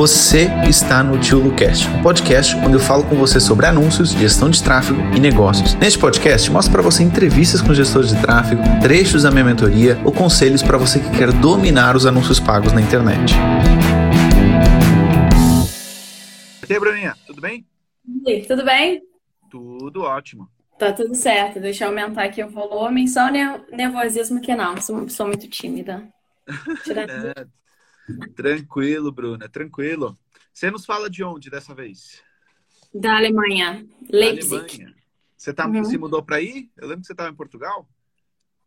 Você está no Tio Lucast, um podcast onde eu falo com você sobre anúncios, gestão de tráfego e negócios. Neste podcast, mostro para você entrevistas com gestores de tráfego, trechos da minha mentoria ou conselhos para você que quer dominar os anúncios pagos na internet. E aí, Bruninha, tudo bem? E, tudo bem? Tudo ótimo. Tá tudo certo. Deixa eu aumentar aqui o volume. Só nervosismo que não, sou uma pessoa muito tímida. É, tranquilo, Bruna, tranquilo. Você nos fala de onde dessa vez? Da Alemanha, Leipzig. Alemanha. Você tá, uhum. se mudou para aí? Eu lembro que você estava em Portugal.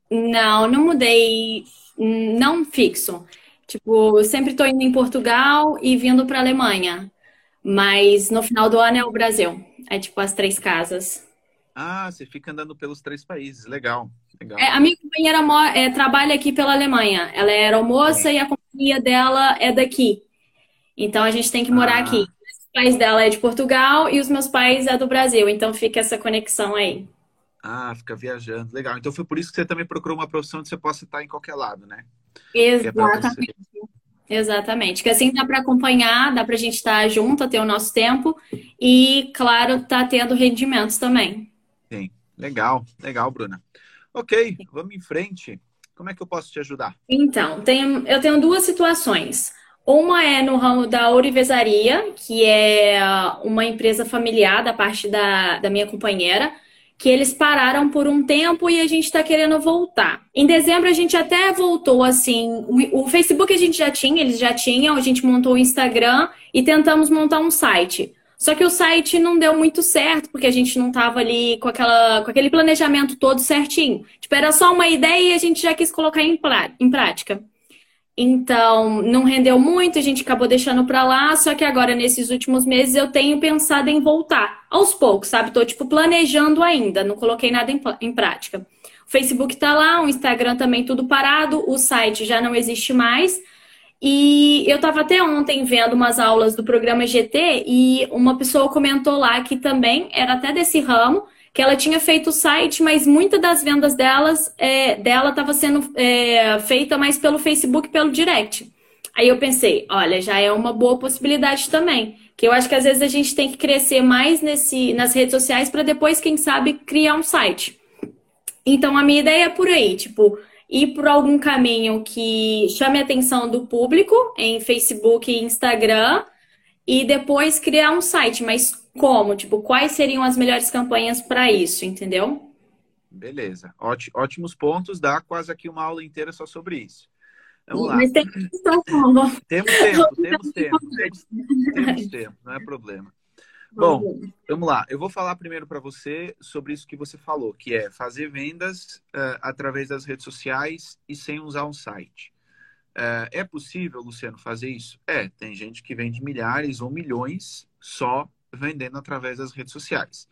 Não, não mudei, não fixo. Tipo, eu sempre estou indo em Portugal e vindo para Alemanha. Mas no final do ano é o Brasil. É tipo as três casas. Ah, você fica andando pelos três países. Legal. legal. É, a minha companheira é, trabalha aqui pela Alemanha. Ela é aeromoça e a companhia dela é daqui. Então a gente tem que morar ah. aqui. Os pais dela é de Portugal e os meus pais é do Brasil. Então fica essa conexão aí. Ah, fica viajando. Legal. Então foi por isso que você também procurou uma profissão onde você possa estar em qualquer lado, né? É Exatamente. É Exatamente. Que assim dá para acompanhar, dá para a gente estar junto, ter o nosso tempo e, claro, tá tendo rendimentos também. Legal, legal, Bruna. Ok, vamos em frente. Como é que eu posso te ajudar? Então, tem, eu tenho duas situações. Uma é no ramo da ourivesaria, que é uma empresa familiar da parte da, da minha companheira, que eles pararam por um tempo e a gente está querendo voltar. Em dezembro a gente até voltou assim. O, o Facebook a gente já tinha, eles já tinham, a gente montou o Instagram e tentamos montar um site. Só que o site não deu muito certo, porque a gente não estava ali com, aquela, com aquele planejamento todo certinho. Tipo, era só uma ideia e a gente já quis colocar em, em prática. Então, não rendeu muito, a gente acabou deixando para lá, só que agora, nesses últimos meses, eu tenho pensado em voltar. Aos poucos, sabe? Tô, tipo, planejando ainda, não coloquei nada em, em prática. O Facebook tá lá, o Instagram também tudo parado, o site já não existe mais, e eu estava até ontem vendo umas aulas do programa GT e uma pessoa comentou lá que também era até desse ramo, que ela tinha feito o site, mas muitas das vendas delas, é, dela estava sendo é, feita mais pelo Facebook, pelo direct. Aí eu pensei, olha, já é uma boa possibilidade também. Que eu acho que às vezes a gente tem que crescer mais nesse, nas redes sociais para depois, quem sabe, criar um site. Então a minha ideia é por aí, tipo, ir por algum caminho que chame a atenção do público em Facebook e Instagram e depois criar um site. Mas como? Tipo, quais seriam as melhores campanhas para isso, entendeu? Beleza. Ótimos pontos. Dá quase aqui uma aula inteira só sobre isso. Vamos lá. Mas tem que temos tempo, temos tempo, temos, temos tempo, não é problema. Bom, vamos lá. Eu vou falar primeiro para você sobre isso que você falou, que é fazer vendas uh, através das redes sociais e sem usar um site. Uh, é possível, Luciano, fazer isso? É. Tem gente que vende milhares ou milhões só vendendo através das redes sociais.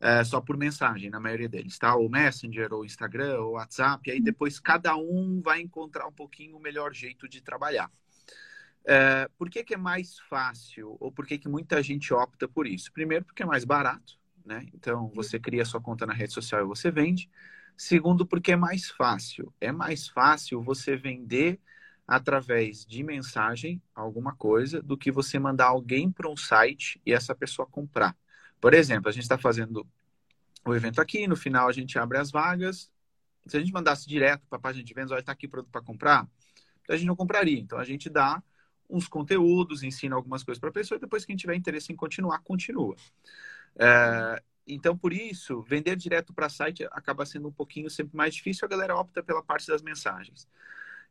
Uh, só por mensagem, na maioria deles, tá? Ou Messenger, ou Instagram, ou WhatsApp. E aí depois cada um vai encontrar um pouquinho o melhor jeito de trabalhar. É, por que, que, é mais fácil ou por que, que muita gente opta por isso? Primeiro, porque é mais barato, né? Então, você cria sua conta na rede social e você vende. Segundo, porque é mais fácil. É mais fácil você vender através de mensagem alguma coisa do que você mandar alguém para um site e essa pessoa comprar. Por exemplo, a gente está fazendo o evento aqui, no final a gente abre as vagas. Se a gente mandasse direto para a página de vendas, olha, está aqui produto para comprar, a gente não compraria. Então a gente dá uns conteúdos, ensina algumas coisas para a pessoa e depois quem tiver interesse em continuar, continua. É, então, por isso, vender direto para site acaba sendo um pouquinho sempre mais difícil, a galera opta pela parte das mensagens.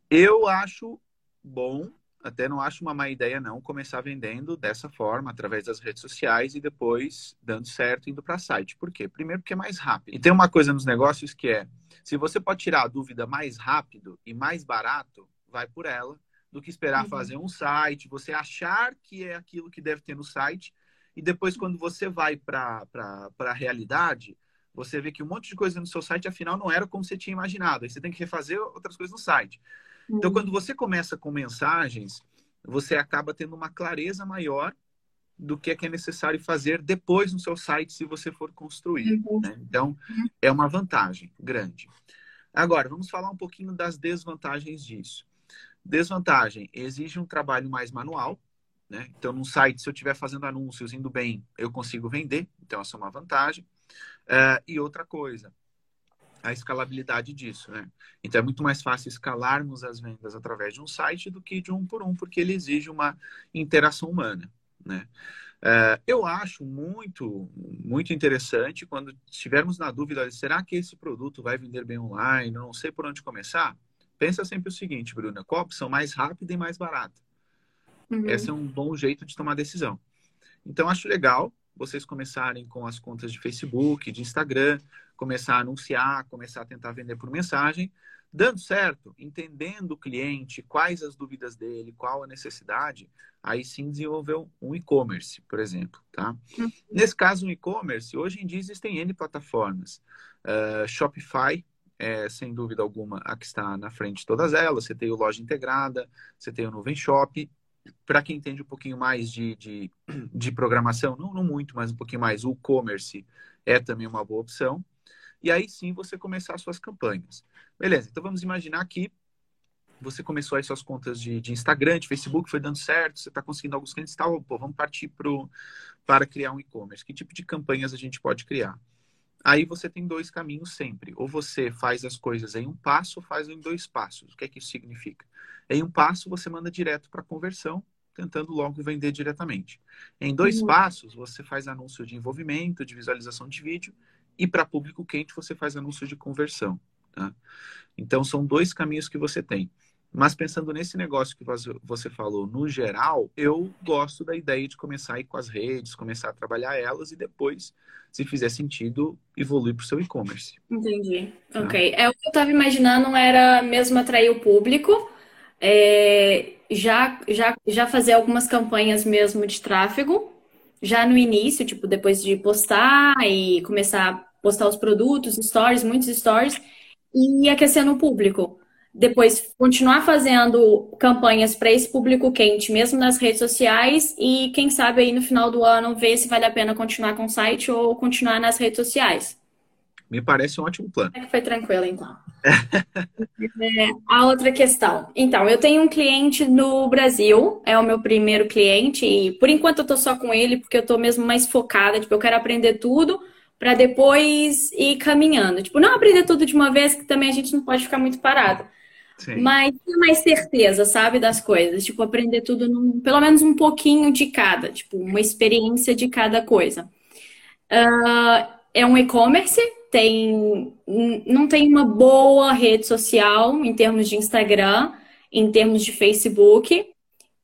Eu acho bom, até não acho uma má ideia não, começar vendendo dessa forma, através das redes sociais e depois dando certo indo para site. Por quê? Primeiro porque é mais rápido. E tem uma coisa nos negócios que é, se você pode tirar a dúvida mais rápido e mais barato, vai por ela do que esperar uhum. fazer um site, você achar que é aquilo que deve ter no site, e depois, quando você vai para a realidade, você vê que um monte de coisa no seu site, afinal, não era como você tinha imaginado. Aí você tem que refazer outras coisas no site. Então, uhum. Então, quando você começa com mensagens, você acaba tendo uma clareza maior do que é, que é necessário fazer depois no seu site, se você for construir. Uhum. Né? Então, uhum. é uma vantagem grande. Agora, vamos falar um pouquinho das desvantagens disso. Desvantagem: exige um trabalho mais manual, Né? Então, num site, se eu estiver fazendo anúncios indo bem, eu consigo vender. Então, essa é uma vantagem. Uh, e outra coisa, a escalabilidade disso, né? Então é muito mais fácil escalarmos as vendas através de um site do que de um por um, porque ele exige uma interação humana, né? Uh, eu acho muito, muito interessante quando estivermos na dúvida, será que esse produto vai vender bem online? Eu não sei por onde começar. Pensa sempre o seguinte, Bruna, qual a opção mais rápida e mais barata? Uhum. Esse é um bom jeito de tomar decisão. Então, acho legal vocês começarem com as contas de Facebook, de Instagram, começar a anunciar, começar a tentar vender por mensagem, dando certo, entendendo o cliente, quais as dúvidas dele, qual a necessidade, aí sim desenvolver um e-commerce, por exemplo, tá? Uhum. Nesse caso, um e-commerce, hoje em dia existem N plataformas. Uh, Shopify, é, sem dúvida alguma, a que está na frente de todas elas. Você tem o Loja Integrada, você tem o Nuvem Shop, para quem entende um pouquinho mais de, de, de programação, não, não muito, mas um pouquinho mais, o e-commerce é também uma boa opção. E aí sim você começar as suas campanhas. Beleza, então vamos imaginar que você começou as suas contas de, de Instagram, de Facebook, foi dando certo, você está conseguindo alguns clientes e tal, vamos partir pro, para criar um e-commerce. Que tipo de campanhas a gente pode criar? Aí você tem dois caminhos sempre. Ou você faz as coisas em um passo, ou faz em dois passos. O que é que isso significa? Em um passo, você manda direto para conversão, tentando logo vender diretamente. Em dois uhum. passos, você faz anúncio de envolvimento, de visualização de vídeo, e para público quente, você faz anúncio de conversão. Tá? Então, são dois caminhos que você tem. Mas pensando nesse negócio que você falou, no geral, eu gosto da ideia de começar a ir com as redes, começar a trabalhar elas e depois, se fizer sentido, evoluir para o seu e-commerce. Entendi. Tá? Ok. É o que eu estava imaginando era mesmo atrair o público, é, já, já, já fazer algumas campanhas mesmo de tráfego, já no início, tipo, depois de postar e começar a postar os produtos, stories, muitos stories, e aquecendo o público depois continuar fazendo campanhas para esse público quente, mesmo nas redes sociais, e quem sabe aí no final do ano ver se vale a pena continuar com o site ou continuar nas redes sociais. Me parece um ótimo plano. É que foi tranquilo, então. é, a outra questão. Então, eu tenho um cliente no Brasil, é o meu primeiro cliente, e por enquanto eu tô só com ele, porque eu tô mesmo mais focada, tipo, eu quero aprender tudo para depois ir caminhando. Tipo, não aprender tudo de uma vez, que também a gente não pode ficar muito parado. Sim. Mas ter mais certeza, sabe, das coisas. Tipo, aprender tudo, num, pelo menos um pouquinho de cada. Tipo, uma experiência de cada coisa. Uh, é um e-commerce, tem, não tem uma boa rede social em termos de Instagram, em termos de Facebook.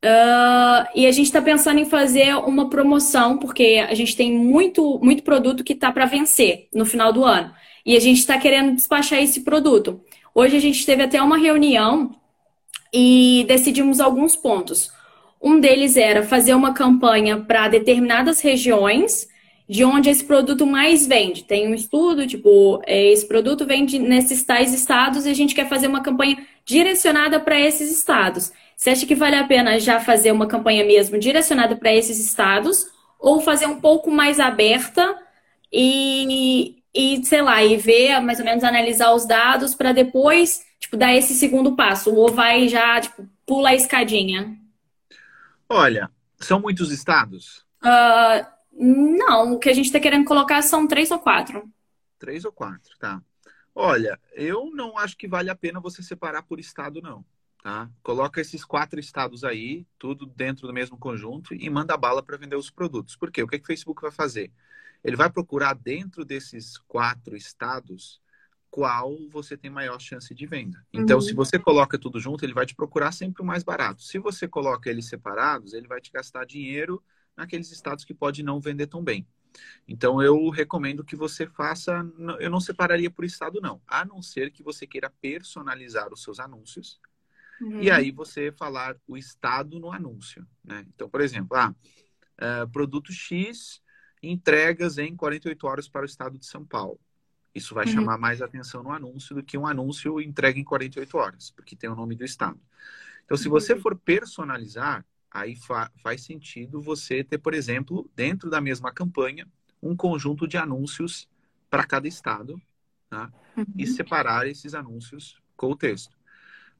Uh, e a gente está pensando em fazer uma promoção, porque a gente tem muito, muito produto que está para vencer no final do ano. E a gente está querendo despachar esse produto. Hoje a gente teve até uma reunião e decidimos alguns pontos. Um deles era fazer uma campanha para determinadas regiões de onde esse produto mais vende. Tem um estudo, tipo, é, esse produto vende nesses tais estados e a gente quer fazer uma campanha direcionada para esses estados. Você acha que vale a pena já fazer uma campanha mesmo direcionada para esses estados ou fazer um pouco mais aberta e, e, sei lá, e ver, mais ou menos analisar os dados para depois, tipo, dar esse segundo passo? Ou vai já, tipo, pula a escadinha? Olha, são muitos estados? Uh, não, o que a gente está querendo colocar são três ou quatro. Três ou quatro, tá. Olha, eu não acho que vale a pena você separar por estado, não. Tá? Coloca esses quatro estados aí, tudo dentro do mesmo conjunto, e manda bala para vender os produtos. Por quê? O que, é que o Facebook vai fazer? Ele vai procurar dentro desses quatro estados qual você tem maior chance de venda. Então, uhum. se você coloca tudo junto, ele vai te procurar sempre o mais barato. Se você coloca eles separados, ele vai te gastar dinheiro naqueles estados que pode não vender tão bem. Então, eu recomendo que você faça. Eu não separaria por estado, não. A não ser que você queira personalizar os seus anúncios. Uhum. E aí você falar o estado no anúncio. Né? Então, por exemplo, ah, uh, produto X entregas em 48 horas para o estado de São Paulo. Isso vai uhum. chamar mais atenção no anúncio do que um anúncio entregue em 48 horas, porque tem o nome do estado. Então, se você for personalizar, aí fa faz sentido você ter, por exemplo, dentro da mesma campanha, um conjunto de anúncios para cada estado, tá? uhum. e separar esses anúncios com o texto.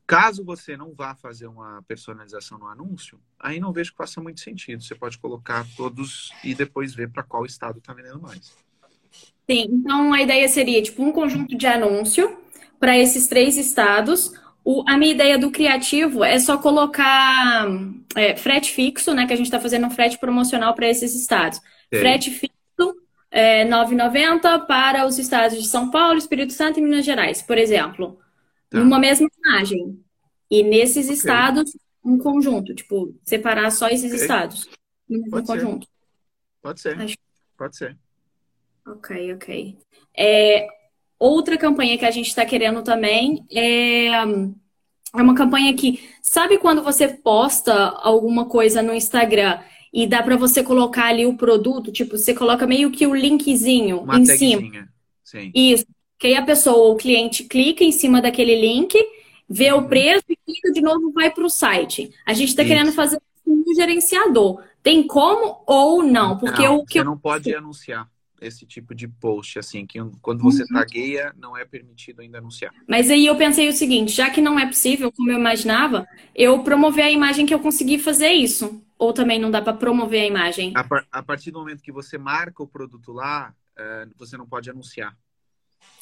Caso você não vá fazer uma personalização no anúncio, aí não vejo que faça muito sentido. Você pode colocar todos e depois ver para qual estado está vendendo mais. Sim, então a ideia seria tipo um conjunto de anúncio para esses três estados. O, a minha ideia do criativo é só colocar é, frete fixo, né? Que a gente está fazendo um frete promocional para esses estados. Frete fixo é, 9,90 para os estados de São Paulo, Espírito Santo e Minas Gerais, por exemplo. Tá. Numa mesma imagem. E nesses okay. estados, um conjunto. Tipo, separar só esses okay. estados. Um conjunto. Pode ser. Acho... Pode ser. Ok, ok. É, outra campanha que a gente está querendo também é, é uma campanha que, sabe quando você posta alguma coisa no Instagram e dá para você colocar ali o produto, tipo, você coloca meio que o linkzinho Uma em cima. Sim. Isso. Que aí a pessoa, o cliente clica em cima daquele link, vê uhum. o preço e clica de novo vai para o site. A gente está querendo fazer um gerenciador. Tem como ou não? Porque não, o que você eu... não pode anunciar esse tipo de post, assim, que quando você uhum. tagueia, não é permitido ainda anunciar. Mas aí eu pensei o seguinte, já que não é possível, como eu imaginava, eu promover a imagem que eu consegui fazer isso. Ou também não dá para promover a imagem? A, par a, partir do momento que você marca o produto lá, uh, você não pode anunciar.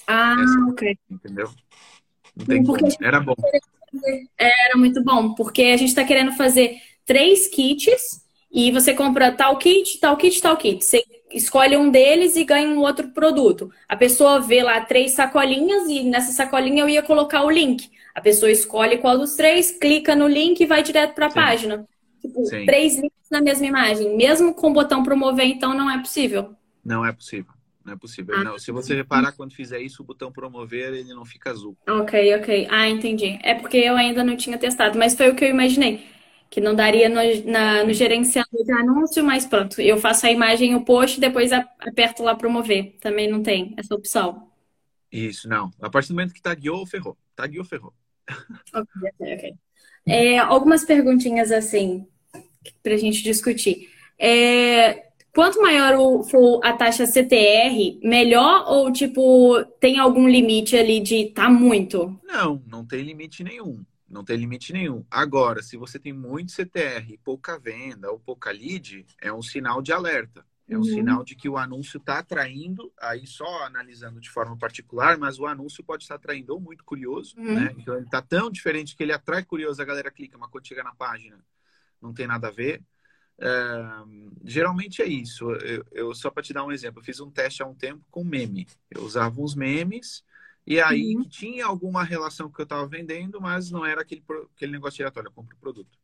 Ah, Essa, ok. Entendeu? Não tem como. Era bom. Era muito bom, porque a gente está querendo fazer três kits e você compra tal kit, tal kit, tal kit. Você escolhe um deles e ganha um outro produto. A pessoa vê lá três sacolinhas e nessa sacolinha eu ia colocar o link. A pessoa escolhe qual dos três, clica no link e vai direto para a página. Tipo, Sim. três links na mesma imagem. Mesmo com o botão promover, então não é possível. Não é possível. Não é possível. Ah, não. Se você reparar quando fizer isso, o botão promover, ele não fica azul. Ok, ok. Ah, entendi. É porque eu ainda não tinha testado, mas foi o que eu imaginei. Que não daria no, na, no gerenciador de anúncio, mas pronto. Eu faço a imagem, o post, depois aperto lá promover. Também não tem essa opção. Isso, não. A partir do momento que tagueou, ferrou. Tagueou, ferrou. Ok, ok, ok. É, algumas perguntinhas assim para a gente discutir. É, quanto maior o, for a taxa CTR, melhor ou tipo tem algum limite ali de tá muito? Não, não tem limite nenhum. Não tem limite nenhum. Agora, se você tem muito CTR, pouca venda ou pouca lead, é um sinal de alerta. É um uhum. sinal de que o anúncio está atraindo, aí só analisando de forma particular, mas o anúncio pode estar atraindo ou muito curioso, uhum. né? Então ele está tão diferente que ele atrai curioso, a galera clica, mas quando chega na página, não tem nada a ver. É, geralmente é isso. Eu, eu só para te dar um exemplo, eu fiz um teste há um tempo com meme. Eu usava uns memes e aí uhum. tinha alguma relação com o que eu estava vendendo, mas não era aquele, aquele negócio diretório, eu compro o produto.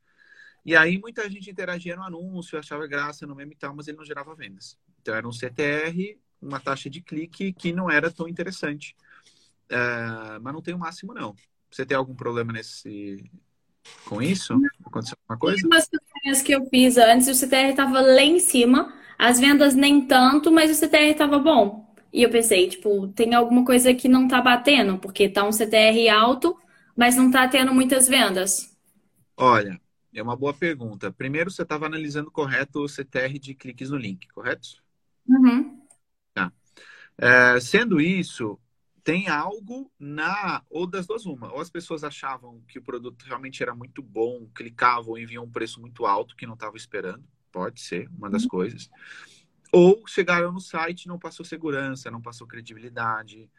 E aí muita gente interagia no anúncio, achava graça no meme e tal, mas ele não gerava vendas. Então era um CTR, uma taxa de clique que não era tão interessante. É, mas não tem o máximo, não. Você tem algum problema nesse, com isso? Aconteceu alguma coisa? Umas campanhas que eu fiz antes, o CTR estava lá em cima, as vendas nem tanto, mas o CTR estava bom. E eu pensei, tipo, tem alguma coisa que não tá batendo, porque tá um CTR alto, mas não tá tendo muitas vendas. Olha, é uma boa pergunta. Primeiro, você estava analisando correto o CTR de cliques no link, correto? Uhum. Tá. É, sendo isso, tem algo na. Ou das duas, uma. Ou as pessoas achavam que o produto realmente era muito bom, clicavam e viam um preço muito alto que não estavam esperando. Pode ser, uma das uhum. coisas. Ou chegaram no site não passou segurança, não passou credibilidade,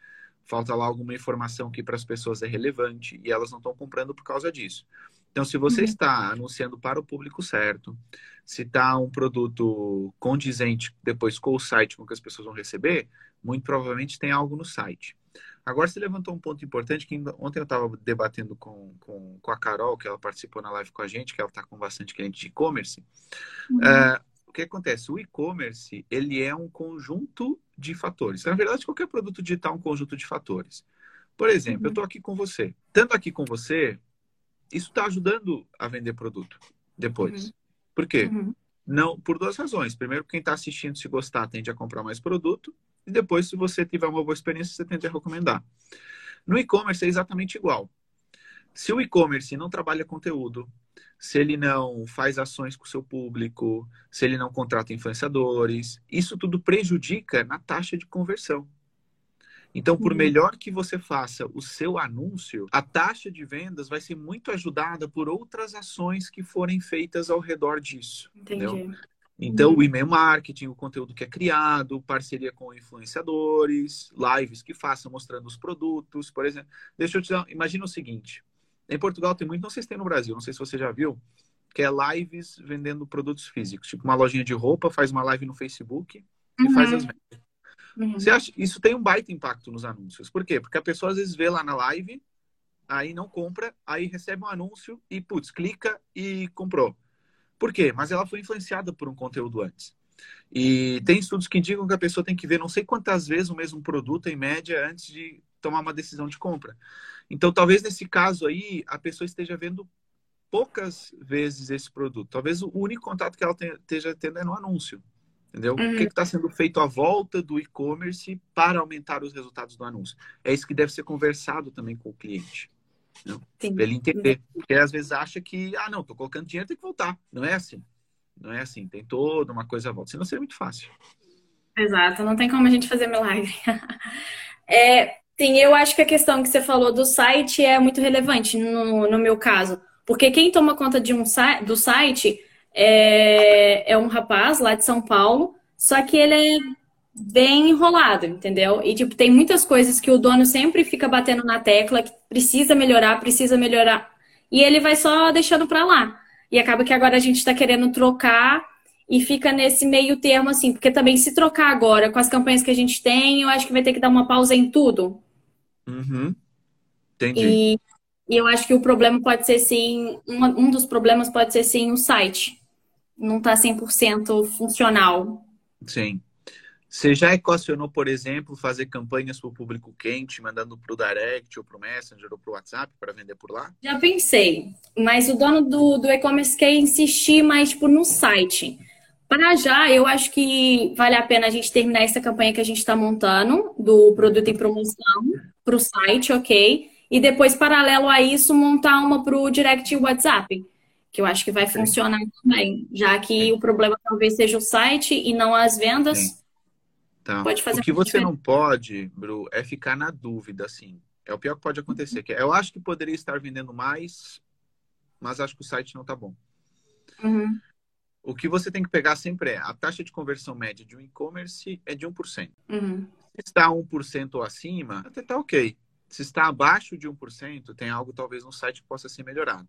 falta lá alguma informação que para as pessoas é relevante e elas não estão comprando por causa disso. Então, se você uhum. está anunciando para o público certo, se está um produto condizente depois com o site com que as pessoas vão receber, muito provavelmente tem algo no site. Agora você levantou um ponto importante que ontem eu estava debatendo com, com, com, a Carol, que ela participou na live com a gente, que ela está com bastante cliente de e-commerce. Uhum. Uh, o que acontece? O e-commerce ele é um conjunto de fatores. Na verdade, qualquer produto digital é um conjunto de fatores. Por exemplo, uhum. eu estou aqui com você. Estando aqui com você, isso está ajudando a vender produto depois. Uhum. Por quê? Uhum. Não, por duas razões. Primeiro, quem está assistindo, se gostar, tende a comprar mais produto. E depois, se você tiver uma boa experiência, você tende a recomendar. No e-commerce é exatamente igual. Se o e-commerce não trabalha conteúdo, se ele não faz ações com o seu público, se ele não contrata influenciadores, isso tudo prejudica na taxa de conversão. Então, por uhum. melhor que você faça o seu anúncio, a taxa de vendas vai ser muito ajudada por outras ações que forem feitas ao redor disso. Entendi. Entendeu? Então, uhum. o e-mail marketing, o conteúdo que é criado, parceria com influenciadores, lives que façam mostrando os produtos, por exemplo. Deixa eu te dar, imagina o seguinte. Em Portugal tem muito, não sei se tem no Brasil, não sei se você já viu, que é lives vendendo produtos físicos. Tipo, uma lojinha de roupa faz uma live no Facebook e uhum. faz as vendas. Uhum. Você acha, isso tem um baita impacto nos anúncios. Por quê? Porque a pessoa às vezes vê lá na live, aí não compra, aí recebe um anúncio e, putz, clica e comprou. Por quê? Mas ela foi influenciada por um conteúdo antes. E tem estudos que indicam que a pessoa tem que ver não sei quantas vezes o mesmo produto, em média, antes de tomar uma decisão de compra. Então, talvez nesse caso aí, a pessoa esteja vendo poucas vezes esse produto. Talvez o único contato que ela esteja tendo é no anúncio. Entendeu? Uhum. O que está sendo feito à volta do e-commerce para aumentar os resultados do anúncio? É isso que deve ser conversado também com o cliente. Para ele entender. Porque às vezes acha que, ah, não, tô colocando dinheiro, tem que voltar. Não é assim. Não é assim. Tem toda uma coisa à volta. Senão seria muito fácil. Exato, não tem como a gente fazer milagre. é, sim, eu acho que a questão que você falou do site é muito relevante no, no meu caso. Porque quem toma conta de um, do site é, é um rapaz lá de São Paulo, só que ele é bem enrolado, entendeu? E, tipo, tem muitas coisas que o dono sempre fica batendo na tecla que precisa melhorar, precisa melhorar. E ele vai só deixando pra lá. E acaba que agora a gente tá querendo trocar e fica nesse meio termo, assim, porque também se trocar agora com as campanhas que a gente tem, eu acho que vai ter que dar uma pausa em tudo. Uhum. Entendi. E, e eu acho que o problema pode ser, sim, uma, um dos problemas pode ser, sim, o site. Não tá 100% funcional. Sim. Você já equacionou, por exemplo, fazer campanhas para o público quente, mandando para o direct ou para o Messenger ou para o WhatsApp para vender por lá? Já pensei, mas o dono do, do e-commerce quer insistir mais tipo, no site. Para já, eu acho que vale a pena a gente terminar essa campanha que a gente está montando, do produto em promoção, para o site, ok? E depois, paralelo a isso, montar uma para o direct WhatsApp, que eu acho que vai funcionar também, já que o problema talvez seja o site e não as vendas. Tá. Pode fazer o que você não pode, Bru, é ficar na dúvida, assim. É o pior que pode acontecer. Que eu acho que poderia estar vendendo mais, mas acho que o site não tá bom. Uhum. O que você tem que pegar sempre é a taxa de conversão média de um e-commerce é de 1%. Uhum. Se está 1% ou acima, até tá ok. Se está abaixo de 1%, tem algo talvez no site que possa ser melhorado.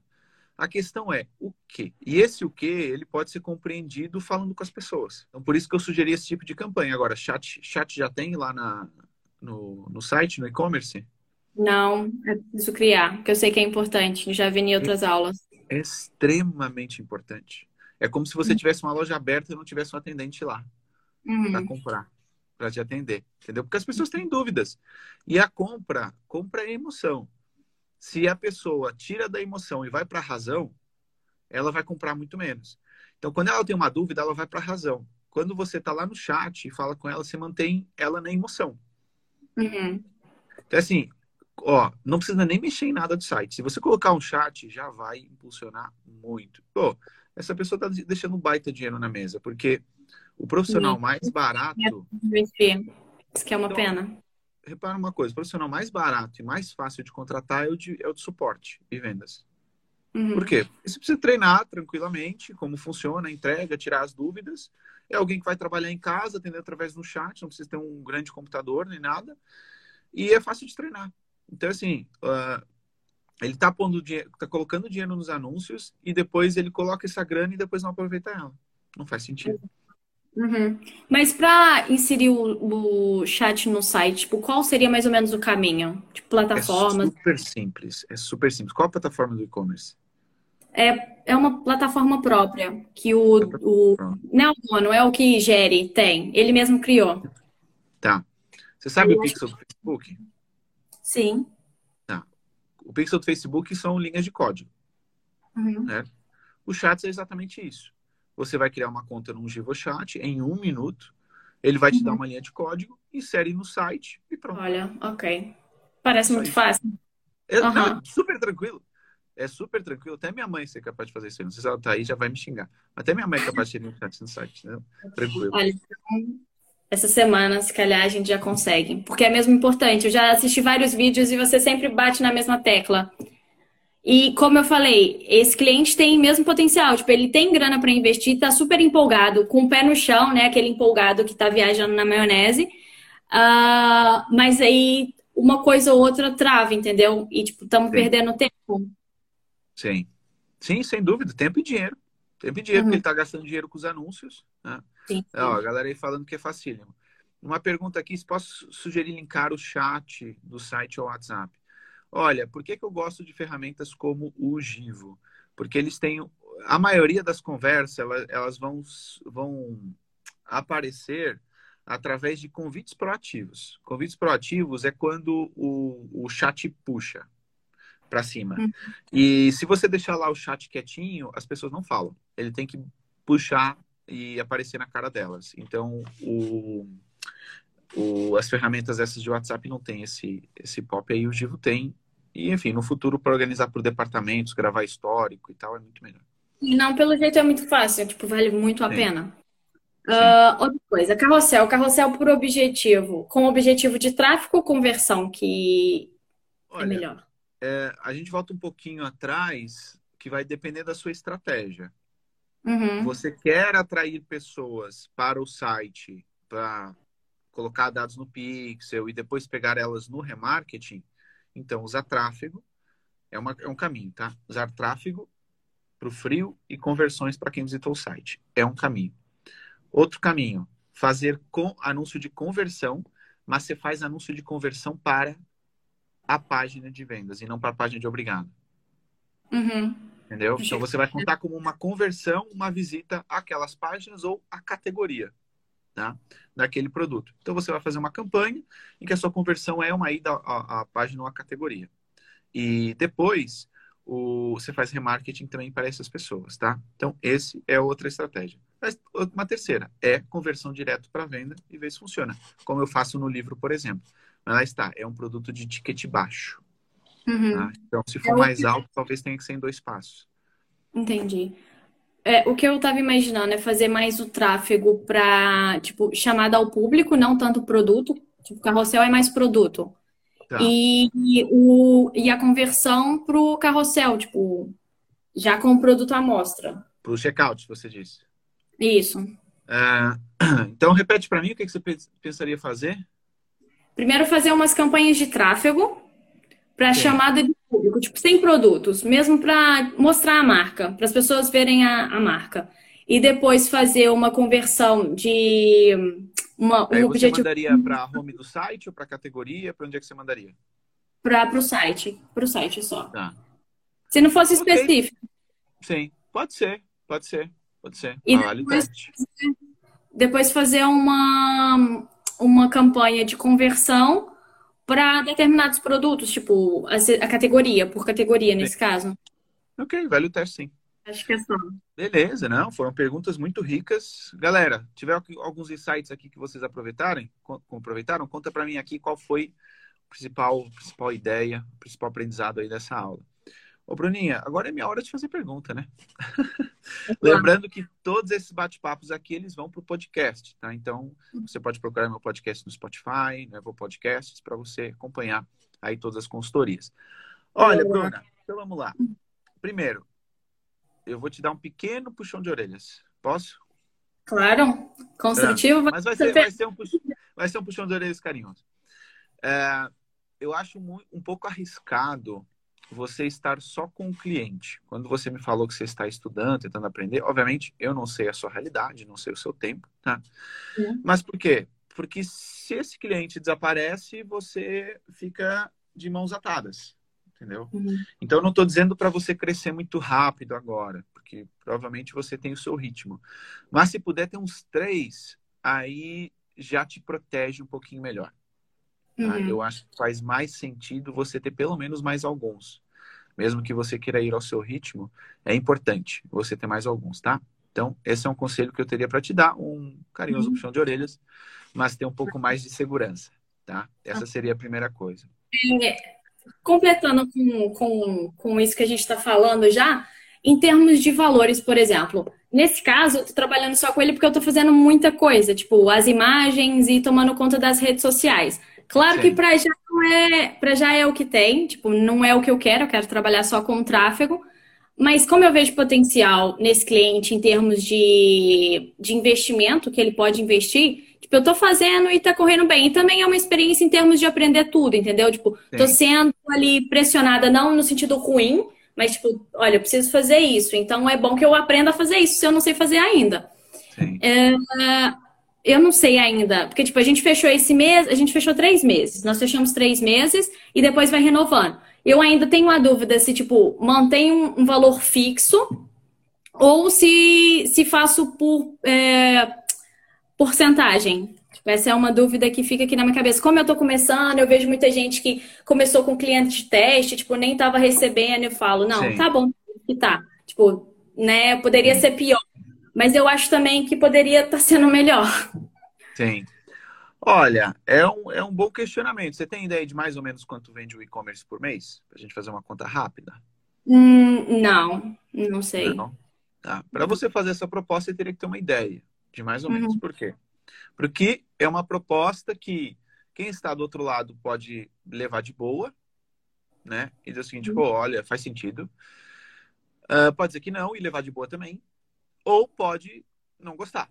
A questão é o quê? E esse o quê, ele pode ser compreendido falando com as pessoas. Então, por isso que eu sugeri esse tipo de campanha. Agora, chat, chat já tem lá na, no, no site, no e-commerce? Não, é preciso criar, porque eu sei que é importante. Já vi em outras é, aulas. É extremamente importante. É como se você tivesse uma loja aberta e não tivesse um atendente lá uhum. para comprar, para te atender, entendeu? Porque as pessoas têm dúvidas. E a compra, compra é emoção se a pessoa tira da emoção e vai para a razão, ela vai comprar muito menos. Então, quando ela tem uma dúvida, ela vai para a razão. Quando você está lá no chat e fala com ela, você mantém ela na emoção. Uhum. Então, assim, ó, não precisa nem mexer em nada do site. Se você colocar um chat, já vai impulsionar muito. Pô, essa pessoa está deixando um baita dinheiro na mesa, porque o profissional mais barato. Isso que é uma então, pena repara uma coisa, o profissional mais barato e mais fácil de contratar é o de, é o de suporte e vendas. Uhum. Por quê? Você precisa treinar tranquilamente como funciona a entrega, tirar as dúvidas. É alguém que vai trabalhar em casa, atender através do chat, não precisa ter um grande computador nem nada. E é fácil de treinar. Então, assim, uh, ele está pondo dinheiro, tá colocando dinheiro nos anúncios e depois ele coloca essa grana e depois não aproveita ela. Não faz sentido. Uhum. Uhum. Mas para inserir o, o, chat no site, tipo, qual seria mais ou menos o caminho? Tipo, plataformas? É super simples, é super simples. Qual a plataforma do e-commerce? É, é uma plataforma própria, que o, o não é o dono, é o que gere, tem. Ele mesmo criou. Tá. Você sabe Aí, o pixel do Facebook? Sim. Tá. O pixel do Facebook são linhas de código. Uhum. Né? O chat é exatamente isso. Você vai criar uma conta no GivoChat em um minuto. Ele vai te uhum. dar uma linha de código, insere no site e pronto. Olha, ok. Parece muito fácil. É, uhum. não, é super tranquilo. É super tranquilo. Até minha mãe ser capaz de fazer isso. Não sei se ela tá aí, já vai me xingar. Até minha mãe é capaz de ter um chat no site, né? Tranquilo. Olha, então, essa semana, se calhar, a gente já consegue. Porque é mesmo importante. Eu já assisti vários vídeos e você sempre bate na mesma tecla. E como eu falei, esse cliente tem mesmo potencial. Tipo, ele tem grana para investir, tá super empolgado, com o pé no chão, né? Aquele empolgado que tá viajando na maionese. Uh, mas aí uma coisa ou outra trava, entendeu? E, tipo, estamos perdendo tempo. Sim. Sim, sem dúvida. Tempo e dinheiro. Tempo e dinheiro, uhum. porque ele tá gastando dinheiro com os anúncios. Né? Sim, sim. Ó, a galera aí falando que é facílimo. Uma pergunta aqui, se posso sugerir linkar o chat do site ao WhatsApp? Olha, por que, que eu gosto de ferramentas como o Givo? Porque eles têm. A maioria das conversas, elas, elas vão, vão aparecer através de convites proativos. Convites proativos é quando o, o chat puxa para cima. Uhum. E se você deixar lá o chat quietinho, as pessoas não falam. Ele tem que puxar e aparecer na cara delas. Então, o, o, as ferramentas essas de WhatsApp não tem esse, esse pop aí, o Givo tem. E, enfim, no futuro, para organizar por departamentos, gravar histórico e tal, é muito melhor. Não, pelo jeito é muito fácil, tipo, vale muito a Sim. pena. Uh, outra coisa, carrossel. Carrossel por objetivo. Com objetivo de tráfego ou conversão, que é Olha, é melhor? É, a gente volta um pouquinho atrás, que vai depender da sua estratégia. Uhum. Você quer atrair pessoas para o site, para colocar dados no pixel e depois pegar elas no remarketing, então usar tráfego é, uma, é um caminho, tá? Usar tráfego para o frio e conversões para quem visitou o site. É um caminho. Outro caminho, fazer com anúncio de conversão, mas você faz anúncio de conversão para a página de vendas e não para a página de obrigado. Uhum. Entendeu? Então você vai contar como uma conversão, uma visita àquelas páginas ou à categoria tá? daquele produto. Então você vai fazer uma campanha em que a sua conversão é uma ida à, à página ou à categoria. E depois o, você faz remarketing também para essas pessoas, tá? Então, esse é outra estratégia. Mas uma terceira é conversão direto para venda e ver se funciona. Como eu faço no livro, por exemplo. Mas lá está, é um produto de ticket baixo. Uhum. Tá? Então, se for mais alto, talvez tenha que ser em dois passos. Entendi. É, o que eu estava imaginando é fazer mais o tráfego para, tipo, chamada ao público, não tanto produto. Tipo, carrossel é mais produto. Tá. E, e, o, e a conversão para o carrossel, tipo, já com o produto à mostra. Para o checkout, você disse. Isso. É, então, repete para mim o que, que você pensaria fazer? Primeiro, fazer umas campanhas de tráfego para chamada de tipo, sem produtos, mesmo para mostrar a marca, para as pessoas verem a, a, marca. E depois fazer uma conversão de uma, um Aí você objetivo. mandaria para a home do site ou para a categoria? Para onde é que você mandaria? Para o site. Para o site só. Tá. Se não fosse okay. específico. Sim, pode ser, pode ser, pode ser. E depois, depois fazer uma, uma campanha de conversão para determinados produtos, tipo a, a, categoria, por categoria nesse caso. Ok, vale o teste sim. Acho que é só. Beleza, não, foram perguntas muito ricas. Galera, tiver alguns insights aqui que vocês aproveitarem, aproveitaram, conta para mim aqui qual foi a principal, principal ideia, o principal aprendizado aí dessa aula. Ô, Bruninha, agora é minha hora de fazer pergunta, né? Lembrando que todos esses bate-papos aqui, eles vão para o podcast, tá? Então, você pode procurar meu podcast no Spotify, no Apple Podcasts, para você acompanhar aí todas as consultorias. Olha, Bruna, então vamos lá. Primeiro, eu vou te dar um pequeno puxão de orelhas. Posso? Claro, construtivo. Mas vai ser, vai, ser um puxão, vai ser um puxão de orelhas carinhoso. É, eu acho um pouco arriscado você estar só com o cliente. Quando você me falou que você está estudando, tentando aprender, obviamente eu não sei a sua realidade, não sei o seu tempo, tá? É. Mas por quê? Porque se esse cliente desaparece, você fica de mãos atadas, entendeu? Uhum. Então eu não estou dizendo para você crescer muito rápido agora, porque provavelmente você tem o seu ritmo. Mas se puder ter uns três, aí já te protege um pouquinho melhor. Tá? Uhum. Eu acho que faz mais sentido você ter pelo menos mais alguns. Mesmo que você queira ir ao seu ritmo, é importante você ter mais alguns, tá? Então, esse é um conselho que eu teria para te dar, um carinhoso uhum. puxão de orelhas, mas ter um pouco mais de segurança, tá? Essa seria a primeira coisa. É, completando com, com, com isso que a gente está falando já, em termos de valores, por exemplo, nesse caso, eu tô trabalhando só com ele porque eu tô fazendo muita coisa, tipo, as imagens e tomando conta das redes sociais. Claro Sim. que para já não é, para já é o que tem, tipo, não é o que eu quero, eu quero trabalhar só com tráfego. Mas como eu vejo potencial nesse cliente em termos de, de investimento que ele pode investir, tipo, eu tô fazendo e tá correndo bem. E também é uma experiência em termos de aprender tudo, entendeu? Tipo, Sim. tô sendo ali pressionada, não no sentido ruim, mas tipo, olha, eu preciso fazer isso. Então é bom que eu aprenda a fazer isso se eu não sei fazer ainda. É, eu não sei ainda, porque tipo, a gente fechou esse mês, a gente fechou três meses. Nós fechamos três meses e depois vai renovando. Eu ainda tenho uma dúvida se, tipo, mantém um, um valor fixo ou se, se faço por é, porcentagem. Tipo, essa é uma dúvida que fica aqui na minha cabeça. Como eu tô começando, eu vejo muita gente que começou com cliente de teste, tipo, nem tava recebendo, eu falo, não, Sim. tá bom, que tá. Tipo, né, poderia Sim. ser pior. Mas eu acho também que poderia estar tá sendo melhor. Sim. Olha, é um, é um bom questionamento. Você tem ideia de mais ou menos quanto vende o e-commerce por mês? Para a gente fazer uma conta rápida? Hum, não, não sei. Não? Tá. Para você fazer essa proposta, você teria que ter uma ideia de mais ou uhum. menos. Por quê? Porque é uma proposta que quem está do outro lado pode levar de boa, né? E dizer o seguinte, uhum. pô, olha, faz sentido. Uh, pode dizer que não e levar de boa também. Ou pode não gostar.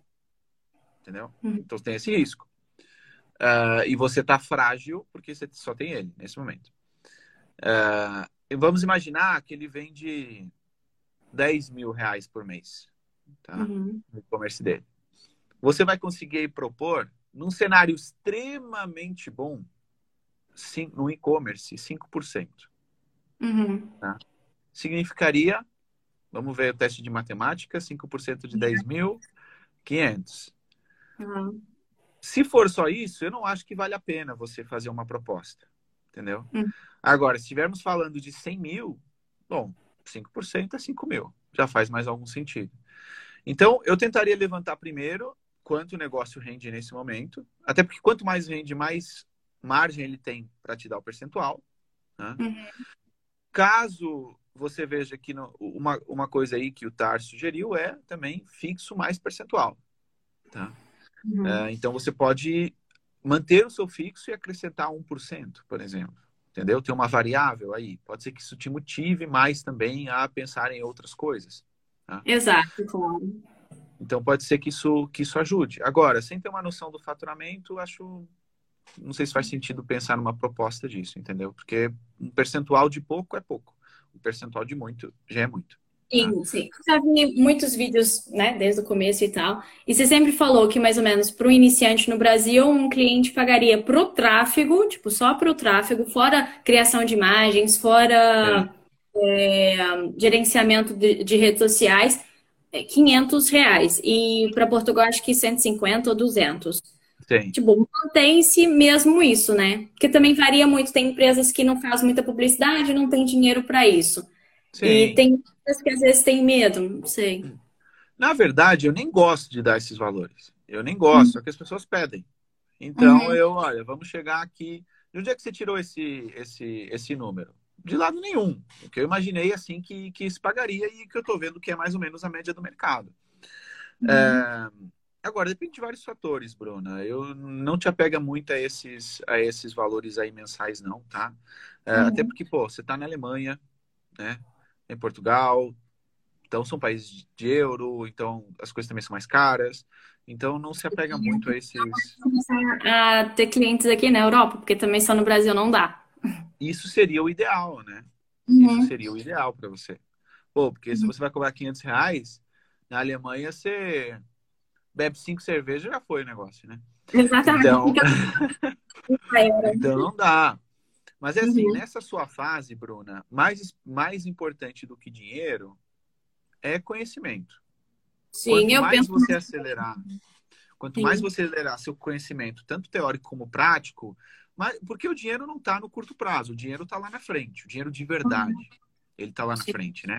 Entendeu? Uhum. Então tem esse risco. Uh, e você está frágil porque você só tem ele nesse momento. Uh, vamos imaginar que ele vende 10 mil reais por mês tá? Uhum. no e-commerce dele. Você vai conseguir propor, num cenário extremamente bom, sim, no e-commerce, 5%. Uhum. Tá? Significaria, vamos ver o teste de matemática, 5% de 10 mil, 500. Uhum. Se for só isso, eu não acho que vale a pena você fazer uma proposta. Entendeu? Hum. Agora, se estivermos falando de 100 mil, bom, 5% é 5 mil. Já faz mais algum sentido. Então, eu tentaria levantar primeiro quanto o negócio rende nesse momento. Até porque quanto mais rende, mais margem ele tem para te dar o percentual. Né? Uhum. Caso você veja que no, uma, uma coisa aí que o Tar sugeriu é também fixo mais percentual. Tá? Uhum. É, então você pode manter o seu fixo e acrescentar 1%, por exemplo. Entendeu? Tem uma variável aí. Pode ser que isso te motive mais também a pensar em outras coisas. Tá? Exato, claro. Então pode ser que isso, que isso ajude. Agora, sem ter uma noção do faturamento, acho. Não sei se faz sentido pensar numa proposta disso, entendeu? Porque um percentual de pouco é pouco. Um percentual de muito já é muito. Sim, sim. Já vi muitos vídeos, né, desde o começo e tal. E você sempre falou que, mais ou menos, para o iniciante no Brasil, um cliente pagaria para o tráfego, tipo, só para o tráfego, fora criação de imagens, fora é. É, gerenciamento de, de, redes sociais, 500 é, reais. E para Portugal, acho que 150 ou 200. Sim. Tipo, mantém-se mesmo isso, né? Porque também varia muito. Tem empresas que não fazem muita publicidade, não tem dinheiro para isso. Sim. E tem pessoas que às vezes têm medo, não sei. Na verdade, eu nem gosto de dar esses valores. Eu nem gosto, uhum. só que as pessoas pedem. Então, uhum. eu, olha, vamos chegar aqui. De onde é que você tirou esse, esse, esse número? De lado nenhum. O que eu imaginei, assim, que, que se pagaria e que eu estou vendo que é mais ou menos a média do mercado. Uhum. É... Agora, depende de vários fatores, Bruna. Eu não te apega muito a esses, a esses valores aí mensais, não, tá? É, uhum. Até porque, pô, você está na Alemanha, né? em Portugal. Então, são países de euro, então as coisas também são mais caras. Então, não se apega muito a esses. A ter clientes aqui na Europa, porque também só no Brasil não dá. Isso seria o ideal, né? Uhum. Isso seria o ideal para você. Pô, porque uhum. se você vai cobrar 500 reais, na Alemanha você bebe cinco cervejas já foi o negócio, né? Exatamente. Então, então não dá. Mas é assim, uhum. nessa sua fase, Bruna, mais, mais importante do que dinheiro é conhecimento. Sim, quanto eu mais penso... você acelerar, quanto Sim. mais você acelerar seu conhecimento, tanto teórico como prático, mas, porque o dinheiro não está no curto prazo, o dinheiro está lá na frente, o dinheiro de verdade, uhum. ele está lá na Sim. frente, né?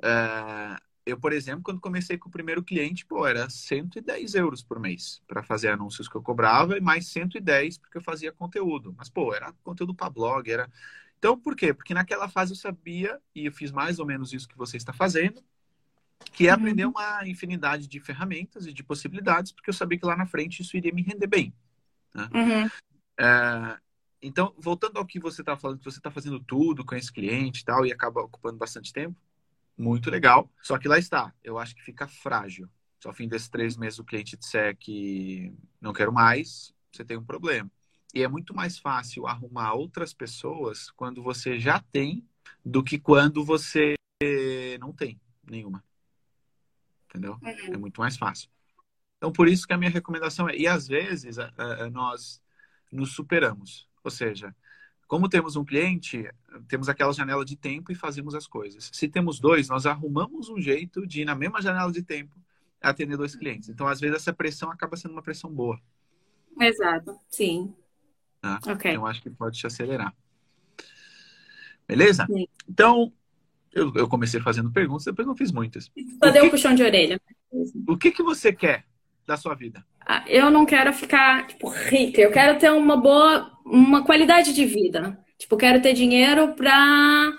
Uh, eu, por exemplo, quando comecei com o primeiro cliente, pô, era 110 euros por mês para fazer anúncios que eu cobrava e mais 110 porque eu fazia conteúdo. Mas, pô, era conteúdo para blog, era. Então, por quê? Porque naquela fase eu sabia, e eu fiz mais ou menos isso que você está fazendo, que é aprender uma infinidade de ferramentas e de possibilidades, porque eu sabia que lá na frente isso iria me render bem. Né? Uhum. É, então, voltando ao que você está falando, que você está fazendo tudo com esse cliente e tal, e acaba ocupando bastante tempo, muito legal. Só que lá está, eu acho que fica frágil. Se ao fim desses três meses o cliente disser que não quero mais, você tem um problema. E é muito mais fácil arrumar outras pessoas quando você já tem do que quando você não tem nenhuma. Entendeu? Uhum. É muito mais fácil. Então, por isso que a minha recomendação é. E às vezes a, a, nós nos superamos. Ou seja, como temos um cliente, temos aquela janela de tempo e fazemos as coisas. Se temos dois, nós arrumamos um jeito de ir na mesma janela de tempo atender dois clientes. Então, às vezes, essa pressão acaba sendo uma pressão boa. Exato, sim. Tá? Ok. Então, acho que pode te acelerar. Beleza? Sim. Então, eu, eu, comecei fazendo perguntas, depois não fiz muitas. Só deu um puxão de orelha. O que, que você quer da sua vida? Eu não quero ficar, tipo, rica. Eu quero ter uma boa, uma qualidade de vida. Tipo, quero ter dinheiro pra,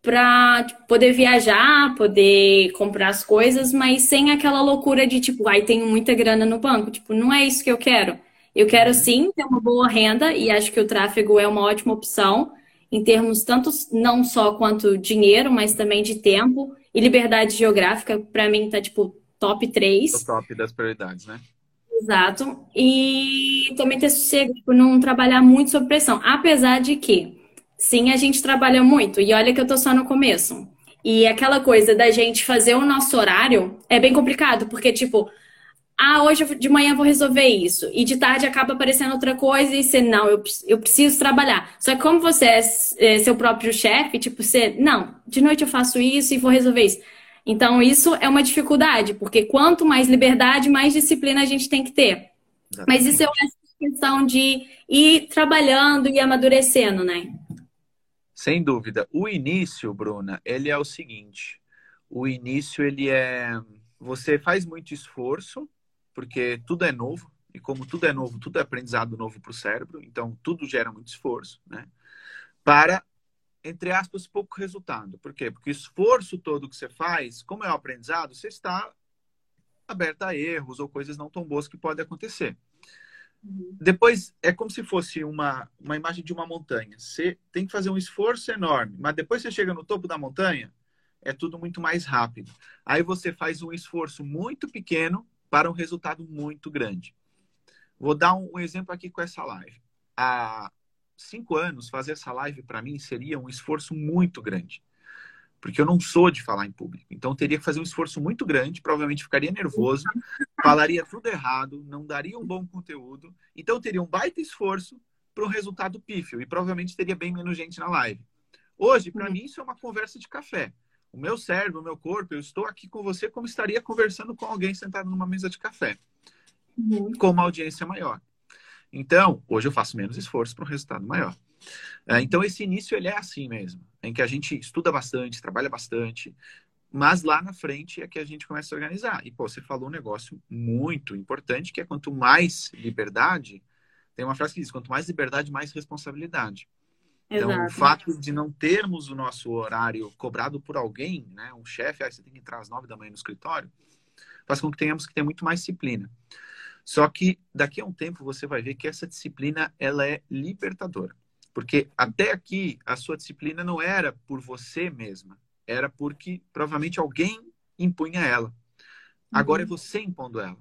pra tipo, poder viajar, poder comprar as coisas, mas sem aquela loucura de, tipo, ai, tenho muita grana no banco. Tipo, não é isso que eu quero. Eu quero uhum. sim ter uma boa renda e acho que o tráfego é uma ótima opção em termos tanto não só quanto dinheiro, mas também de tempo e liberdade geográfica. Para mim tá tipo top 3. O top das prioridades, né? Exato. E também ter sossego, tipo, não trabalhar muito sob pressão. Apesar de que, sim, a gente trabalha muito. E olha que eu tô só no começo. E aquela coisa da gente fazer o nosso horário é bem complicado, porque, tipo, ah, hoje de manhã vou resolver isso. E de tarde acaba aparecendo outra coisa e você, não, eu, eu preciso trabalhar. Só que como você é, é seu próprio chefe, tipo, você, não, de noite eu faço isso e vou resolver isso. Então, isso é uma dificuldade, porque quanto mais liberdade, mais disciplina a gente tem que ter. Exatamente. Mas isso é uma questão de ir trabalhando e amadurecendo, né? Sem dúvida. O início, Bruna, ele é o seguinte. O início, ele é... Você faz muito esforço, porque tudo é novo. E como tudo é novo, tudo é aprendizado novo para o cérebro. Então, tudo gera muito esforço, né? Para entre aspas, pouco resultado. Por quê? Porque o esforço todo que você faz, como é o aprendizado, você está aberto a erros ou coisas não tão boas que podem acontecer. Uhum. Depois, é como se fosse uma, uma imagem de uma montanha. Você tem que fazer um esforço enorme, mas depois você chega no topo da montanha, é tudo muito mais rápido. Aí você faz um esforço muito pequeno para um resultado muito grande. Vou dar um, um exemplo aqui com essa live. A, cinco anos, fazer essa live para mim seria um esforço muito grande. Porque eu não sou de falar em público. Então, teria que fazer um esforço muito grande, provavelmente ficaria nervoso, falaria tudo errado, não daria um bom conteúdo. Então, teria um baita esforço para um resultado pífio e provavelmente teria bem menos gente na live. Hoje, para uhum. mim, isso é uma conversa de café. O meu cérebro, o meu corpo, eu estou aqui com você como estaria conversando com alguém sentado numa mesa de café, uhum. com uma audiência maior. Então, hoje eu faço menos esforço para um resultado maior. É, então, esse início ele é assim mesmo, em que a gente estuda bastante, trabalha bastante, mas lá na frente é que a gente começa a organizar. E, pô, você falou um negócio muito importante, que é quanto mais liberdade, tem uma frase que diz, quanto mais liberdade, mais responsabilidade. Então, Exato. o fato de não termos o nosso horário cobrado por alguém, né, um chefe, ah, você tem que entrar às nove da manhã no escritório, faz com que tenhamos que ter muito mais disciplina. Só que daqui a um tempo você vai ver que essa disciplina ela é libertadora. Porque até aqui a sua disciplina não era por você mesma, era porque provavelmente alguém impunha ela. Agora é uhum. é você impondo ela.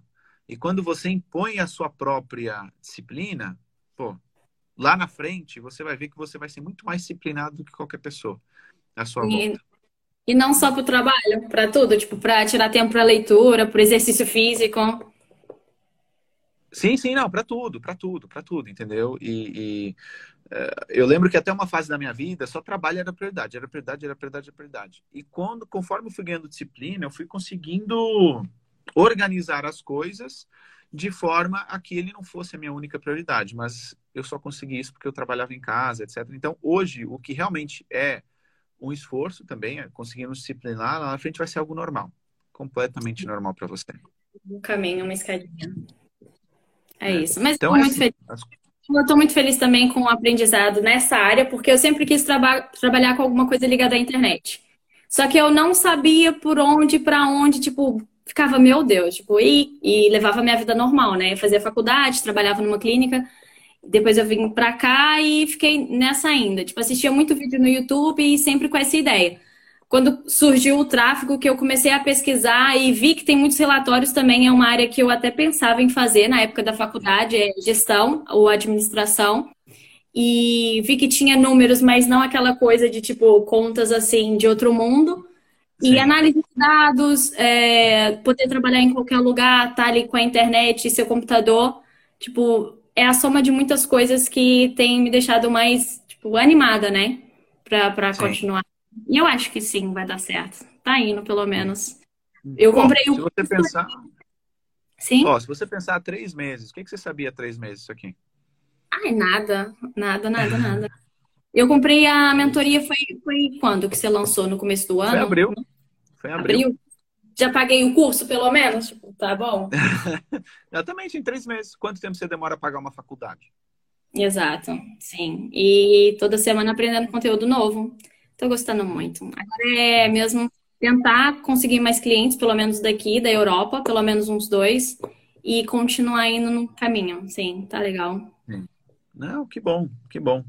E quando você impõe a sua própria disciplina, pô, lá na frente você vai ver que você vai ser muito mais disciplinado do que qualquer pessoa à sua e, volta. E não só para o trabalho, para tudo, tipo, para tirar tempo para leitura, para exercício físico. Sim, sim, não, para tudo, para tudo, para tudo, entendeu? E, e uh, eu lembro que até uma fase da minha vida só trabalho era prioridade, era prioridade, era prioridade, era prioridade. E quando, conforme eu fui ganhando disciplina, eu fui conseguindo organizar as coisas de forma a que ele não fosse a minha única prioridade, mas eu só consegui isso porque eu trabalhava em casa, etc. Então, hoje, o que realmente é um esforço também, é conseguir disciplinar, lá na frente vai ser algo normal, completamente normal para você. Um caminho, uma escadinha. É isso. Mas então, muito feliz. Eu estou muito feliz também com o aprendizado nessa área, porque eu sempre quis traba trabalhar com alguma coisa ligada à internet. Só que eu não sabia por onde, para onde, tipo, ficava, meu Deus, tipo, e, e levava minha vida normal, né? Eu fazia faculdade, trabalhava numa clínica, depois eu vim pra cá e fiquei nessa ainda. Tipo, assistia muito vídeo no YouTube e sempre com essa ideia. Quando surgiu o tráfego, que eu comecei a pesquisar e vi que tem muitos relatórios também, é uma área que eu até pensava em fazer na época da faculdade, é gestão ou administração. E vi que tinha números, mas não aquela coisa de, tipo, contas assim de outro mundo. E Sim. análise de dados, é, poder trabalhar em qualquer lugar, estar tá ali com a internet, seu computador, tipo, é a soma de muitas coisas que tem me deixado mais, tipo, animada, né? Pra, pra continuar. E eu acho que sim, vai dar certo. Tá indo, pelo menos. Eu Bom, comprei um. Se você pensar. Sim. Ó, se você pensar três meses, o que, que você sabia há três meses isso aqui? Ai, nada, nada, nada, nada. Eu comprei a mentoria, foi, foi quando que você lançou? No começo do ano? Foi abril. Foi em abril. abril. Já paguei o curso, pelo menos? Tipo, tá bom. Exatamente, em três meses. Quanto tempo você demora a pagar uma faculdade? Exato, sim. E toda semana aprendendo conteúdo novo. Tô gostando muito. Agora é mesmo tentar conseguir mais clientes, pelo menos daqui, da Europa, pelo menos uns dois, e continuar indo no caminho. Sim, tá legal. Não, que bom, que bom.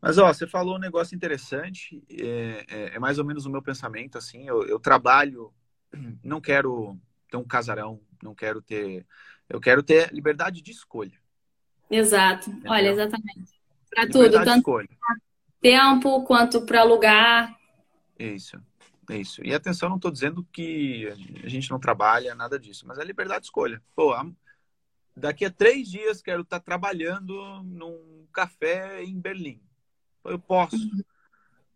Mas, ó, você falou um negócio interessante, é, é, é mais ou menos o meu pensamento, assim, eu, eu, trabalho, não quero ter um casarão, não quero ter, eu quero ter liberdade de escolha. Exato, Entendeu? olha, exatamente. Para tudo, tanto tempo quanto para lugar. Isso, isso. E atenção, não estou dizendo que a gente não trabalha, nada disso, mas é liberdade de escolha. Pô, daqui a três dias quero estar tá trabalhando num café em Berlim eu posso. Uhum.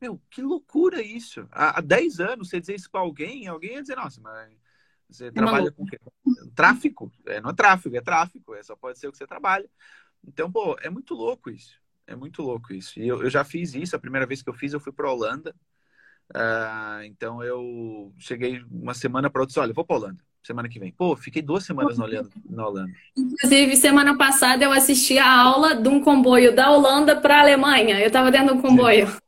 Meu, que loucura isso. Há, há 10 anos, você dizer isso para alguém, alguém ia dizer, nossa, mas você é trabalha com o quê? Tráfico? É, não é tráfico, é tráfico. É, só pode ser o que você trabalha. Então, pô, é muito louco isso. É muito louco isso. E eu, eu já fiz isso. A primeira vez que eu fiz, eu fui para Holanda. Uh, então, eu cheguei uma semana para outra. Olha, vou para Holanda semana que vem. Pô, fiquei duas semanas na Holanda. Na Holanda. Inclusive, semana passada eu assisti a aula de um comboio da Holanda para a Alemanha. Eu estava dentro de um comboio. Sim.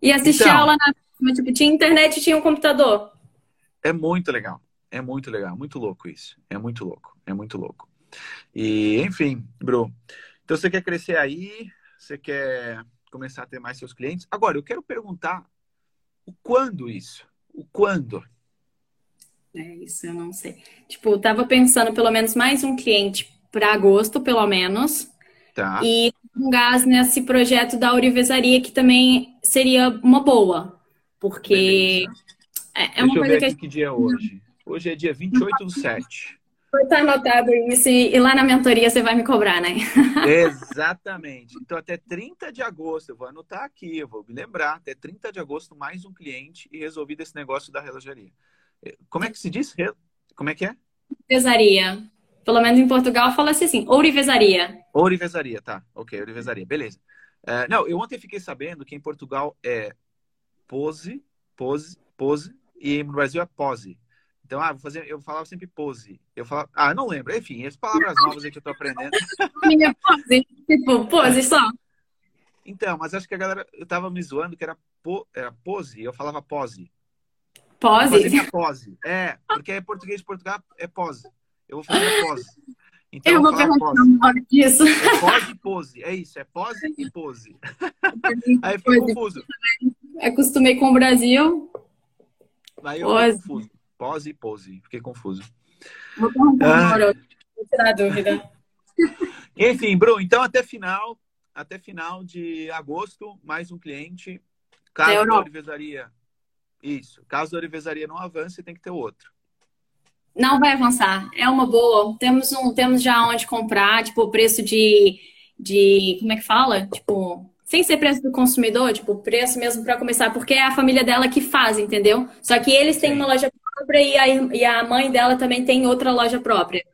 E assisti então, a aula na. Tipo, tinha internet e tinha um computador. É muito legal. É muito legal. Muito louco isso. É muito louco. É muito louco. E, enfim, Bru. Então, você quer crescer aí? Você quer começar a ter mais seus clientes? Agora, eu quero perguntar o quando isso? O quando? É, isso eu não sei. Tipo, eu tava pensando pelo menos mais um cliente para agosto, pelo menos. Tá. E um gás nesse projeto da Orivesaria, que também seria uma boa. Porque é, é uma coisa que. Aqui, que dia é hoje? Hoje é dia 28 do 7. Estar anotado isso e lá na mentoria você vai me cobrar, né? Exatamente. Então, até 30 de agosto, eu vou anotar aqui, eu vou me lembrar, até 30 de agosto, mais um cliente e resolvido esse negócio da relojaria. Como é que se diz? Como é que é? Ourivesaria. Pelo menos em Portugal fala-se assim, ourivesaria. Ourivesaria, tá. Ok, ourivesaria, beleza. Uh, não, eu ontem fiquei sabendo que em Portugal é pose, pose, pose, e no Brasil é pose. Então, ah, vou fazer, eu falava sempre pose. Eu falava, ah, não lembro. Enfim, as palavras novas aí que eu tô aprendendo. Minha pose, tipo, pose só. Então, mas acho que a galera, eu tava me zoando que era, po, era pose, eu falava pose. Pose? Minha pose. É, porque é português de Portugal, é pose. Eu vou fazer pose. Então, eu vou perguntar o nome disso. É pose e pose. É isso, é pose e pose. Aí ficou confuso. Acostumei com o Brasil. Aí eu pose. confuso. Pose e pose. Fiquei confuso. Vou ah. tirar dúvida. Enfim, Bruno, então até final, até final de agosto, mais um cliente. Caso a Orivesaria isso. Caso a orivesaria não avance, tem que ter outro. Não vai avançar. É uma boa. Temos um, temos já onde comprar, tipo, o preço de, de. Como é que fala? Tipo, sem ser preço do consumidor, tipo, preço mesmo para começar, porque é a família dela que faz, entendeu? Só que eles têm Sim. uma loja própria e a, e a mãe dela também tem outra loja própria.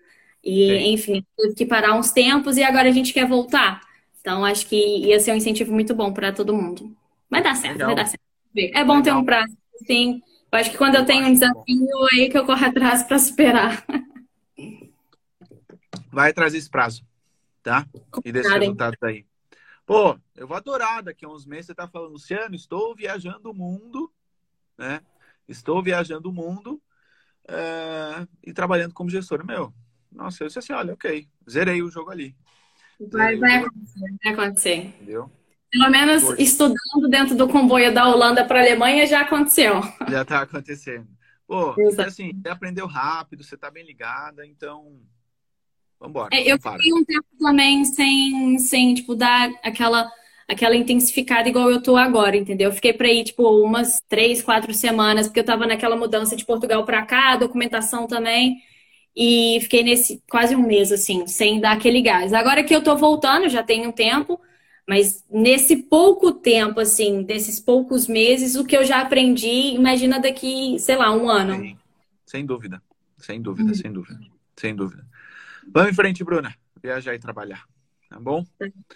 E, Sim. enfim, teve que parar uns tempos e agora a gente quer voltar. Então, acho que ia ser um incentivo muito bom para todo mundo. Vai dar certo, Legal. vai dar certo. É bom Legal. ter um prazo Sim. Eu acho que quando eu tenho um desafio, é aí que eu corro atrás para superar. Vai trazer esse prazo, tá? E desse resultado aí. Pô, eu vou adorar daqui a uns meses você tá falando, Luciano, estou viajando o mundo, né? Estou viajando o mundo é, e trabalhando como gestor. Meu, nossa, eu disse assim, olha, ok, zerei o jogo ali. Vai, vai acontecer, vai acontecer. Entendeu? Pelo menos Foi. estudando dentro do comboio da Holanda para a Alemanha já aconteceu. Já está acontecendo. Pô, assim, você aprendeu rápido, você está bem ligada, então vambora. É, eu fiquei um tempo também sem, sem tipo, dar aquela, aquela intensificada igual eu tô agora, entendeu? Eu fiquei para ir, tipo, umas três, quatro semanas, porque eu tava naquela mudança de Portugal para cá, documentação também. E fiquei nesse quase um mês, assim, sem dar aquele gás. Agora que eu tô voltando, já tem um tempo, mas nesse pouco tempo, assim, desses poucos meses, o que eu já aprendi, imagina daqui, sei lá, um ano. Sim. Sem dúvida, sem dúvida, uhum. sem dúvida, sem dúvida. Vamos em frente, Bruna. Viajar e trabalhar, tá bom?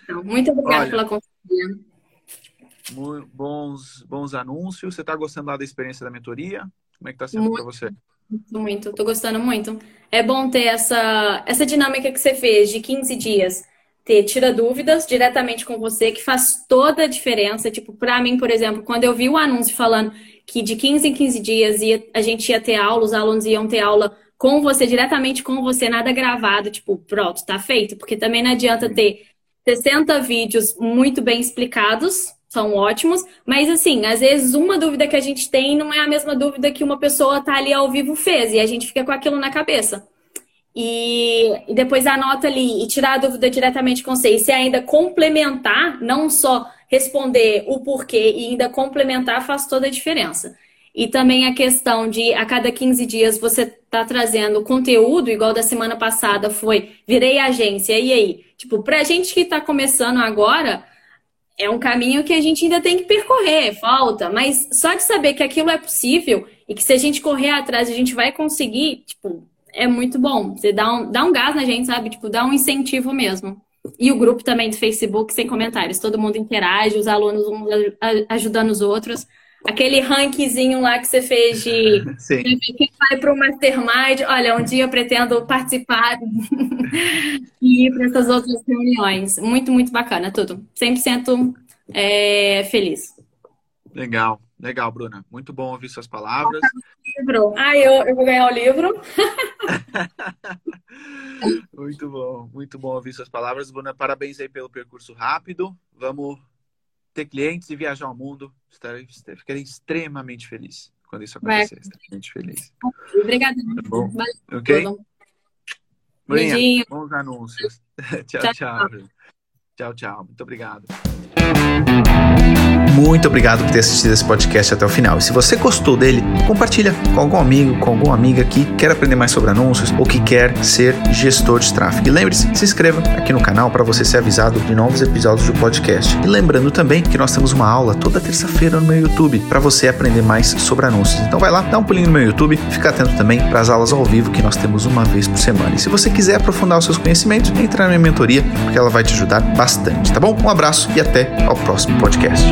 Então, muito obrigada Olha, pela consultoria. Bons, bons anúncios. Você está gostando lá da experiência da mentoria? Como é que está sendo para você? Muito, muito, tô gostando muito. É bom ter essa, essa dinâmica que você fez de 15 dias. Ter tira dúvidas diretamente com você, que faz toda a diferença. Tipo, para mim, por exemplo, quando eu vi o anúncio falando que de 15 em 15 dias ia, a gente ia ter aula, os alunos iam ter aula com você, diretamente com você, nada gravado, tipo, pronto, tá feito. Porque também não adianta ter 60 vídeos muito bem explicados são ótimos, mas assim, às vezes uma dúvida que a gente tem não é a mesma dúvida que uma pessoa tá ali ao vivo fez, e a gente fica com aquilo na cabeça. E, e depois anota ali e tirar a dúvida diretamente com você. E se ainda complementar, não só responder o porquê e ainda complementar, faz toda a diferença. E também a questão de a cada 15 dias você tá trazendo conteúdo, igual da semana passada foi, virei agência, e aí? Tipo, pra gente que tá começando agora, é um caminho que a gente ainda tem que percorrer, falta, mas só de saber que aquilo é possível e que se a gente correr atrás a gente vai conseguir, tipo, é muito bom. Você dá um, dá um gás na gente, sabe? Tipo, dá um incentivo mesmo. E o grupo também do Facebook, sem comentários. Todo mundo interage, os alunos um ajudando os outros. Aquele rankzinho lá que você fez de, de quem vai para o Mastermind. Olha, um dia eu pretendo participar e ir para essas outras reuniões. Muito, muito bacana, tudo. 100% é, feliz. Legal, legal, Bruna. Muito bom ouvir suas palavras. Livro. Ah, eu, eu vou ganhar o livro. muito bom, muito bom ouvir suas palavras, Bruna. Parabéns aí pelo percurso rápido. Vamos ter clientes e viajar ao mundo. Estarei, ficarei extremamente feliz quando isso acontecer. Vai. Extremamente feliz. Obrigada. Tá bom? Ok? Beijinho. Bons anúncios. tchau, tchau. Tchau, tchau. tchau. Muito obrigado. Muito obrigado por ter assistido esse podcast até o final. E se você gostou dele, compartilha com algum amigo, com alguma amiga que quer aprender mais sobre anúncios ou que quer ser gestor de tráfego. E lembre-se, se inscreva aqui no canal para você ser avisado de novos episódios do podcast. E lembrando também que nós temos uma aula toda terça-feira no meu YouTube para você aprender mais sobre anúncios. Então vai lá, dá um pulinho no meu YouTube, fica atento também para as aulas ao vivo que nós temos uma vez por semana. E se você quiser aprofundar os seus conhecimentos, entre na minha mentoria, porque ela vai te ajudar bastante, tá bom? Um abraço e até ao próximo podcast.